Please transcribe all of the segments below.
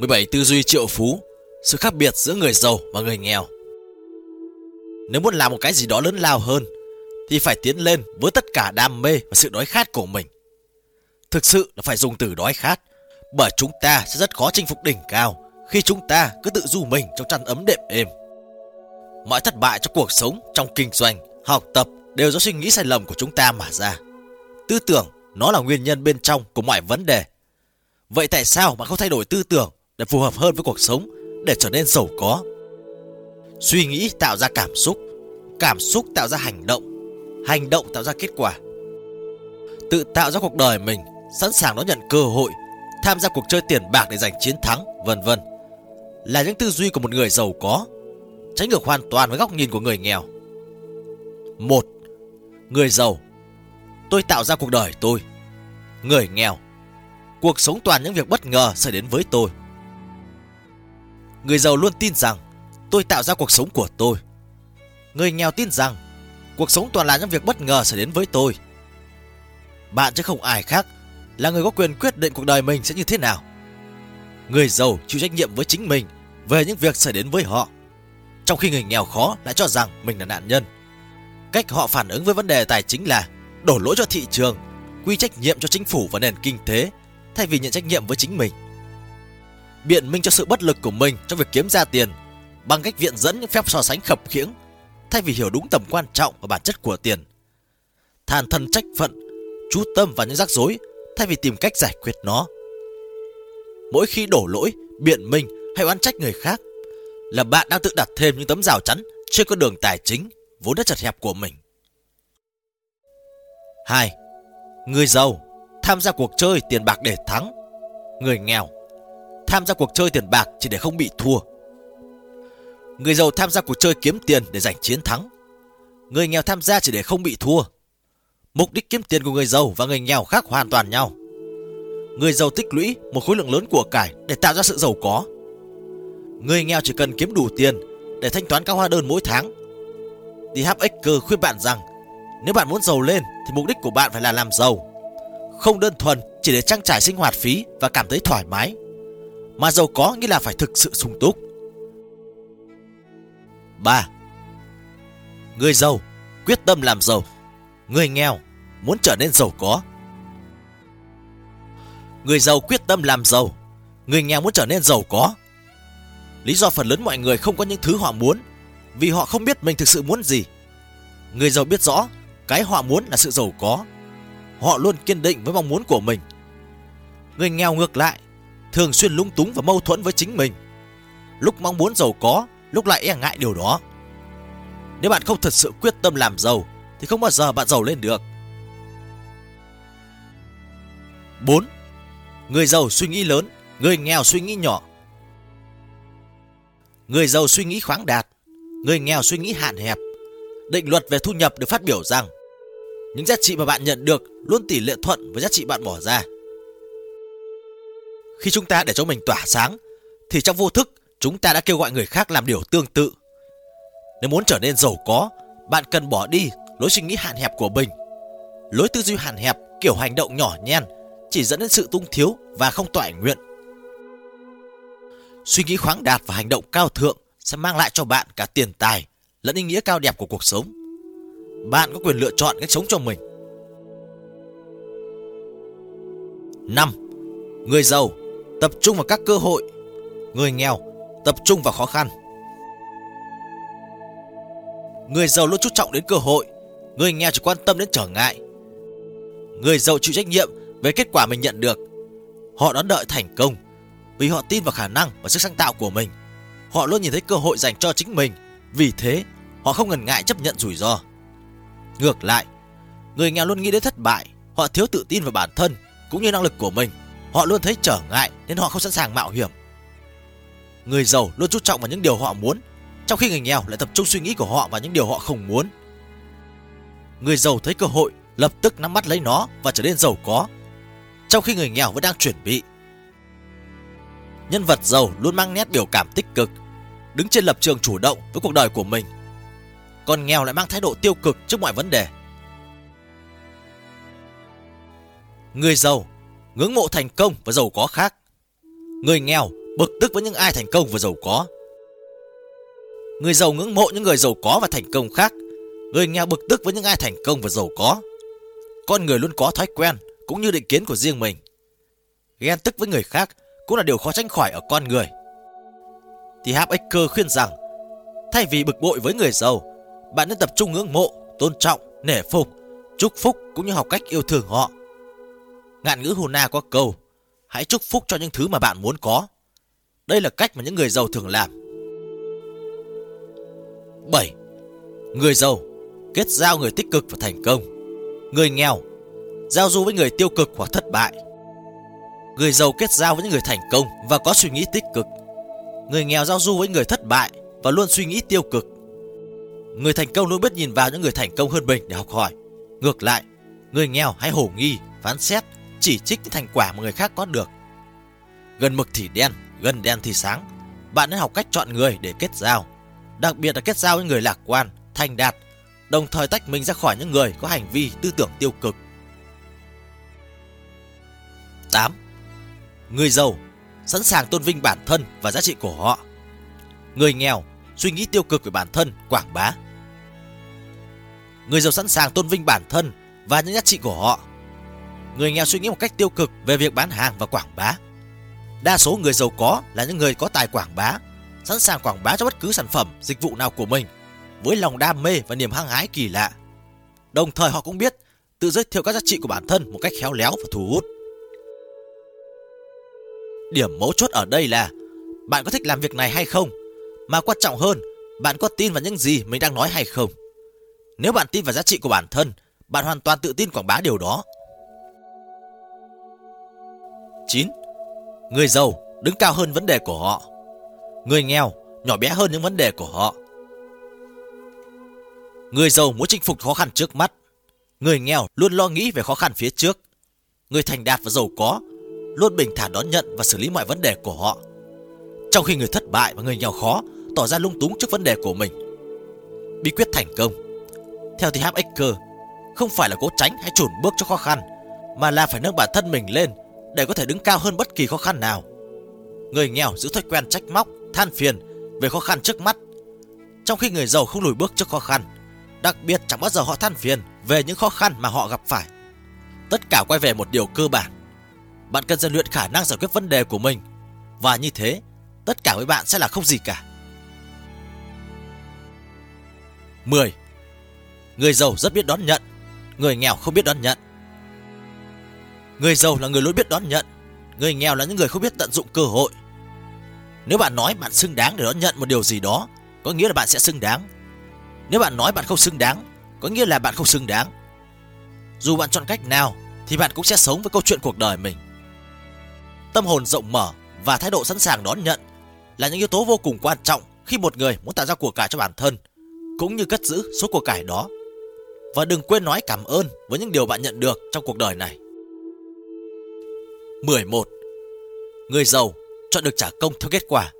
17 tư duy triệu phú Sự khác biệt giữa người giàu và người nghèo. Nếu muốn làm một cái gì đó lớn lao hơn Thì phải tiến lên với tất cả đam mê và sự đói khát của mình. Thực sự là phải dùng từ đói khát Bởi chúng ta sẽ rất khó chinh phục đỉnh cao Khi chúng ta cứ tự du mình trong chăn ấm đệm êm. Mọi thất bại trong cuộc sống, trong kinh doanh, học tập Đều do suy nghĩ sai lầm của chúng ta mà ra. Tư tưởng nó là nguyên nhân bên trong của mọi vấn đề. Vậy tại sao bạn không thay đổi tư tưởng để phù hợp hơn với cuộc sống, để trở nên giàu có? Suy nghĩ tạo ra cảm xúc, cảm xúc tạo ra hành động, hành động tạo ra kết quả. Tự tạo ra cuộc đời mình, sẵn sàng đón nhận cơ hội, tham gia cuộc chơi tiền bạc để giành chiến thắng, vân vân. Là những tư duy của một người giàu có, trái ngược hoàn toàn với góc nhìn của người nghèo. Một, người giàu, tôi tạo ra cuộc đời tôi. Người nghèo, cuộc sống toàn những việc bất ngờ xảy đến với tôi. Người giàu luôn tin rằng tôi tạo ra cuộc sống của tôi. Người nghèo tin rằng cuộc sống toàn là những việc bất ngờ xảy đến với tôi. Bạn chứ không ai khác là người có quyền quyết định cuộc đời mình sẽ như thế nào. Người giàu chịu trách nhiệm với chính mình về những việc xảy đến với họ. Trong khi người nghèo khó lại cho rằng mình là nạn nhân. Cách họ phản ứng với vấn đề tài chính là đổ lỗi cho thị trường, quy trách nhiệm cho chính phủ và nền kinh tế thay vì nhận trách nhiệm với chính mình. Biện minh cho sự bất lực của mình trong việc kiếm ra tiền bằng cách viện dẫn những phép so sánh khập khiễng thay vì hiểu đúng tầm quan trọng và bản chất của tiền. Than thân trách phận, chú tâm vào những rắc rối thay vì tìm cách giải quyết nó. Mỗi khi đổ lỗi, biện minh hay oán trách người khác là bạn đang tự đặt thêm những tấm rào chắn trên con đường tài chính vốn đã chật hẹp của mình. 2. Người giàu tham gia cuộc chơi tiền bạc để thắng. Người nghèo tham gia cuộc chơi tiền bạc chỉ để không bị thua. Người giàu tham gia cuộc chơi kiếm tiền để giành chiến thắng. Người nghèo tham gia chỉ để không bị thua. Mục đích kiếm tiền của người giàu và người nghèo khác hoàn toàn nhau. Người giàu tích lũy một khối lượng lớn của cải để tạo ra sự giàu có. Người nghèo chỉ cần kiếm đủ tiền để thanh toán các hóa đơn mỗi tháng. DHX khuyên bạn rằng nếu bạn muốn giàu lên thì mục đích của bạn phải là làm giàu không đơn thuần chỉ để trang trải sinh hoạt phí và cảm thấy thoải mái, mà giàu có nghĩa là phải thực sự sung túc. 3. Người giàu quyết tâm làm giàu, người nghèo muốn trở nên giàu có. Người giàu quyết tâm làm giàu, người nghèo muốn trở nên giàu có. Lý do phần lớn mọi người không có những thứ họ muốn vì họ không biết mình thực sự muốn gì. Người giàu biết rõ cái họ muốn là sự giàu có họ luôn kiên định với mong muốn của mình. Người nghèo ngược lại, thường xuyên lung túng và mâu thuẫn với chính mình. Lúc mong muốn giàu có, lúc lại e ngại điều đó. Nếu bạn không thật sự quyết tâm làm giàu, thì không bao giờ bạn giàu lên được. 4. Người giàu suy nghĩ lớn, người nghèo suy nghĩ nhỏ. Người giàu suy nghĩ khoáng đạt, người nghèo suy nghĩ hạn hẹp. Định luật về thu nhập được phát biểu rằng những giá trị mà bạn nhận được luôn tỷ lệ thuận với giá trị bạn bỏ ra. Khi chúng ta để cho mình tỏa sáng, thì trong vô thức chúng ta đã kêu gọi người khác làm điều tương tự. Nếu muốn trở nên giàu có, bạn cần bỏ đi lối suy nghĩ hạn hẹp của mình. Lối tư duy hạn hẹp, kiểu hành động nhỏ nhen chỉ dẫn đến sự tung thiếu và không tỏa nguyện. Suy nghĩ khoáng đạt và hành động cao thượng sẽ mang lại cho bạn cả tiền tài lẫn ý nghĩa cao đẹp của cuộc sống. Bạn có quyền lựa chọn cách sống cho mình 5. Người giàu tập trung vào các cơ hội. Người nghèo tập trung vào khó khăn. Người giàu luôn chú trọng đến cơ hội. Người nghèo chỉ quan tâm đến trở ngại. Người giàu chịu trách nhiệm về kết quả mình nhận được. Họ đón đợi thành công Vì họ tin vào khả năng và sức sáng tạo của mình. Họ luôn nhìn thấy cơ hội dành cho chính mình. Vì thế họ không ngần ngại chấp nhận rủi ro. Ngược lại, người nghèo luôn nghĩ đến thất bại, họ thiếu tự tin vào bản thân cũng như năng lực của mình. Họ luôn thấy trở ngại nên họ không sẵn sàng mạo hiểm. Người giàu luôn chú trọng vào những điều họ muốn, trong khi người nghèo lại tập trung suy nghĩ của họ vào những điều họ không muốn. Người giàu thấy cơ hội, lập tức nắm bắt lấy nó và trở nên giàu có, trong khi người nghèo vẫn đang chuẩn bị. Nhân vật giàu luôn mang nét biểu cảm tích cực, đứng trên lập trường chủ động với cuộc đời của mình còn nghèo lại mang thái độ tiêu cực trước mọi vấn đề. Người giàu ngưỡng mộ thành công và giàu có khác. Người nghèo bực tức với những ai thành công và giàu có. Người giàu ngưỡng mộ những người giàu có và thành công khác. Người nghèo bực tức với những ai thành công và giàu có. Con người luôn có thói quen cũng như định kiến của riêng mình. Ghen tức với người khác cũng là điều khó tránh khỏi ở con người. Thì Habaker khuyên rằng, thay vì bực bội với người giàu, bạn nên tập trung ngưỡng mộ, tôn trọng, nể phục, chúc phúc cũng như học cách yêu thương họ. Ngạn ngữ Huna có câu, hãy chúc phúc cho những thứ mà bạn muốn có. Đây là cách mà những người giàu thường làm. 7. Người giàu kết giao người tích cực và thành công. Người nghèo giao du với người tiêu cực hoặc thất bại. Người giàu kết giao với những người thành công và có suy nghĩ tích cực. Người nghèo giao du với người thất bại và luôn suy nghĩ tiêu cực. Người thành công luôn biết nhìn vào những người thành công hơn mình để học hỏi. Ngược lại, người nghèo hay hổ nghi, phán xét, chỉ trích những thành quả mà người khác có được. Gần mực thì đen, gần đen thì sáng. Bạn nên học cách chọn người để kết giao. Đặc biệt là kết giao với người lạc quan, thành đạt, đồng thời tách mình ra khỏi những người có hành vi tư tưởng tiêu cực. 8. Người giàu sẵn sàng tôn vinh bản thân và giá trị của họ. Người nghèo suy nghĩ tiêu cực về bản thân, quảng bá. Người giàu sẵn sàng tôn vinh bản thân và những giá trị của họ. Người nghèo suy nghĩ một cách tiêu cực về việc bán hàng và quảng bá. Đa số người giàu có là những người có tài quảng bá, sẵn sàng quảng bá cho bất cứ sản phẩm, dịch vụ nào của mình với lòng đam mê và niềm hăng hái kỳ lạ. Đồng thời họ cũng biết tự giới thiệu các giá trị của bản thân một cách khéo léo và thu hút. Điểm mấu chốt ở đây là bạn có thích làm việc này hay không, mà quan trọng hơn, bạn có tin vào những gì mình đang nói hay không. Nếu bạn tin vào giá trị của bản thân, bạn hoàn toàn tự tin quảng bá điều đó. 9. Người giàu đứng cao hơn vấn đề của họ. Người nghèo nhỏ bé hơn những vấn đề của họ. Người giàu muốn chinh phục khó khăn trước mắt. Người nghèo luôn lo nghĩ về khó khăn phía trước. Người thành đạt và giàu có luôn bình thản đón nhận và xử lý mọi vấn đề của họ. Trong khi người thất bại và người nghèo khó tỏ ra lung túng trước vấn đề của mình. Bí quyết thành công Theo thì Ecker, không phải là cố tránh hay chùn bước cho khó khăn, mà là phải nâng bản thân mình lên để có thể đứng cao hơn bất kỳ khó khăn nào. Người nghèo giữ thói quen trách móc, than phiền về khó khăn trước mắt, trong khi người giàu không lùi bước trước khó khăn, đặc biệt chẳng bao giờ họ than phiền về những khó khăn mà họ gặp phải. Tất cả quay về một điều cơ bản. Bạn cần rèn luyện khả năng giải quyết vấn đề của mình và như thế, tất cả với bạn sẽ là không gì cả. 10. Người giàu rất biết đón nhận, người nghèo không biết đón nhận. Người giàu là người luôn biết đón nhận, người nghèo là những người không biết tận dụng cơ hội. Nếu bạn nói bạn xứng đáng để đón nhận một điều gì đó, có nghĩa là bạn sẽ xứng đáng. Nếu bạn nói bạn không xứng đáng, có nghĩa là bạn không xứng đáng. Dù bạn chọn cách nào, thì bạn cũng sẽ sống với câu chuyện cuộc đời mình. Tâm hồn rộng mở và thái độ sẵn sàng đón nhận là những yếu tố vô cùng quan trọng khi một người muốn tạo ra của cải cho bản thân, cũng như cất giữ số của cải đó. Và đừng quên nói cảm ơn với những điều bạn nhận được trong cuộc đời này. 11. Người giàu chọn được trả công theo kết quả.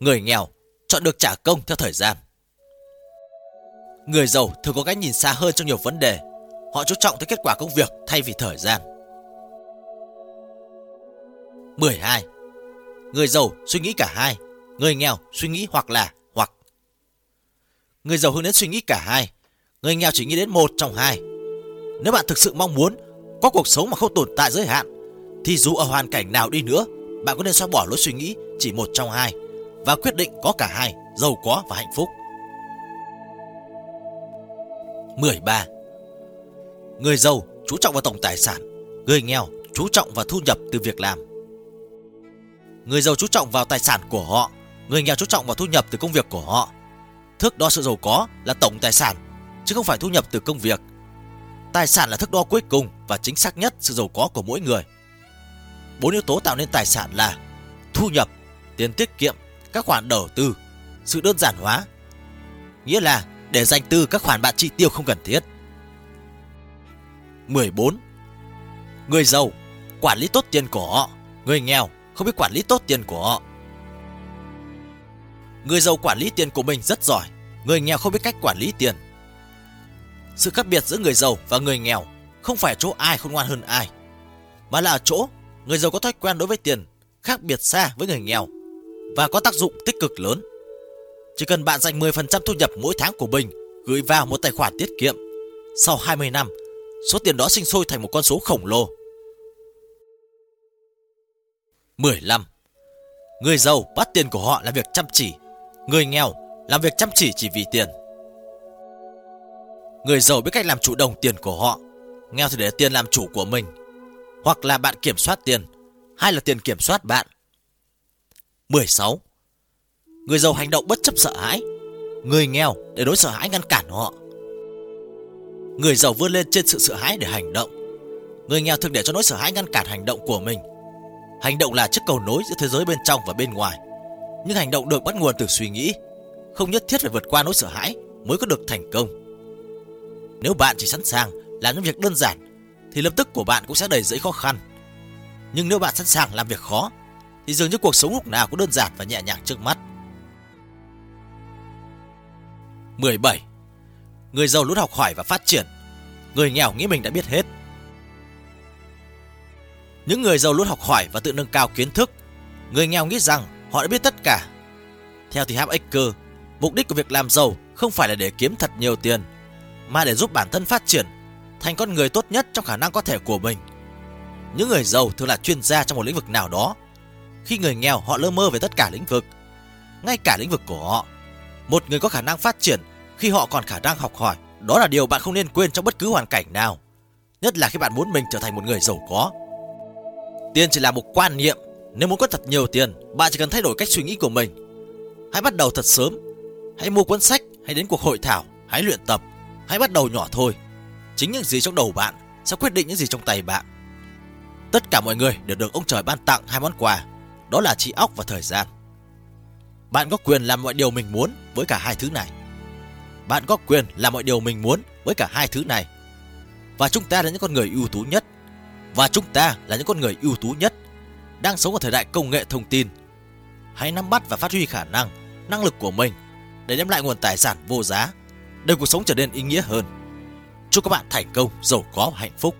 Người nghèo chọn được trả công theo thời gian. Người giàu thường có cái nhìn xa hơn trong nhiều vấn đề. Họ chú trọng tới kết quả công việc thay vì thời gian. 12. Người giàu suy nghĩ cả hai, người nghèo suy nghĩ hoặc là hoặc. Người giàu hướng đến suy nghĩ cả hai, người nghèo chỉ nghĩ đến một trong hai. Nếu bạn thực sự mong muốn có cuộc sống mà không tồn tại giới hạn, thì dù ở hoàn cảnh nào đi nữa, bạn có nên xóa bỏ lối suy nghĩ chỉ một trong hai và quyết định có cả hai, giàu có và hạnh phúc. 13. Người giàu chú trọng vào tổng tài sản, người nghèo chú trọng vào thu nhập từ việc làm. Người giàu chú trọng vào tài sản của họ, người nghèo chú trọng vào thu nhập từ công việc của họ. Thước đo sự giàu có là tổng tài sản, chứ không phải thu nhập từ công việc. Tài sản là thước đo cuối cùng và chính xác nhất sự giàu có của mỗi người. Bốn yếu tố tạo nên tài sản là thu nhập, tiền tiết kiệm, các khoản đầu tư, sự đơn giản hóa. Nghĩa là để dành từ các khoản bạn chi tiêu không cần thiết. 14. Người giàu quản lý tốt tiền của họ, người nghèo không biết quản lý tốt tiền của họ. Người giàu quản lý tiền của mình rất giỏi, người nghèo không biết cách quản lý tiền. Sự khác biệt giữa người giàu và người nghèo không phải chỗ ai khôn ngoan hơn ai, mà là ở chỗ người giàu có thói quen đối với tiền khác biệt xa với người nghèo và có tác dụng tích cực lớn. Chỉ cần bạn dành 10% thu nhập mỗi tháng của mình gửi vào một tài khoản tiết kiệm, sau 20 năm, số tiền đó sinh sôi thành một con số khổng lồ. 15. Người giàu bắt tiền của họ là việc chăm chỉ, người nghèo làm việc chăm chỉ chỉ vì tiền. Người giàu biết cách làm chủ đồng tiền của họ, nghèo thì để tiền làm chủ của mình. Hoặc là bạn kiểm soát tiền, hay là tiền kiểm soát bạn. 16. Người giàu hành động bất chấp sợ hãi, người nghèo để đối sợ hãi ngăn cản họ. Người giàu vươn lên trên sự sợ hãi để hành động. Người nghèo thường để cho nỗi sợ hãi ngăn cản hành động của mình. Hành động là chiếc cầu nối giữa thế giới bên trong và bên ngoài. Nhưng hành động được bắt nguồn từ suy nghĩ, không nhất thiết phải vượt qua nỗi sợ hãi mới có được thành công. Nếu bạn chỉ sẵn sàng làm những việc đơn giản thì lập tức của bạn cũng sẽ đầy dẫy khó khăn. Nhưng nếu bạn sẵn sàng làm việc khó thì dường như cuộc sống lúc nào cũng đơn giản và nhẹ nhàng trước mắt. 17. Người giàu luôn học hỏi và phát triển. Người nghèo nghĩ mình đã biết hết. Những người giàu luôn học hỏi và tự nâng cao kiến thức. Người nghèo nghĩ rằng họ đã biết tất cả. Theo thì Hap Ecker, mục đích của việc làm giàu không phải là để kiếm thật nhiều tiền, mà để giúp bản thân phát triển thành con người tốt nhất trong khả năng có thể của mình. Những người giàu thường là chuyên gia trong một lĩnh vực nào đó. Khi người nghèo họ lơ mơ về tất cả lĩnh vực, ngay cả lĩnh vực của họ. Một người có khả năng phát triển khi họ còn khả năng học hỏi, đó là điều bạn không nên quên trong bất cứ hoàn cảnh nào. Nhất là khi bạn muốn mình trở thành một người giàu có. Tiền chỉ là một quan niệm, nếu muốn có thật nhiều tiền, bạn chỉ cần thay đổi cách suy nghĩ của mình. Hãy bắt đầu thật sớm, hãy mua cuốn sách, hãy đến cuộc hội thảo, hãy luyện tập, hãy bắt đầu nhỏ thôi. Chính những gì trong đầu bạn sẽ quyết định những gì trong tay bạn. Tất cả mọi người đều được ông trời ban tặng hai món quà, đó là trí óc và thời gian. Bạn có quyền làm mọi điều mình muốn với cả hai thứ này. Bạn có quyền làm mọi điều mình muốn với cả hai thứ này. Và chúng ta là những con người ưu tú nhất. Và chúng ta là những con người ưu tú nhất đang sống ở thời đại công nghệ thông tin. Hãy nắm bắt và phát huy khả năng, năng lực của mình để đem lại nguồn tài sản vô giá, để cuộc sống trở nên ý nghĩa hơn. Chúc các bạn thành công, giàu có và hạnh phúc.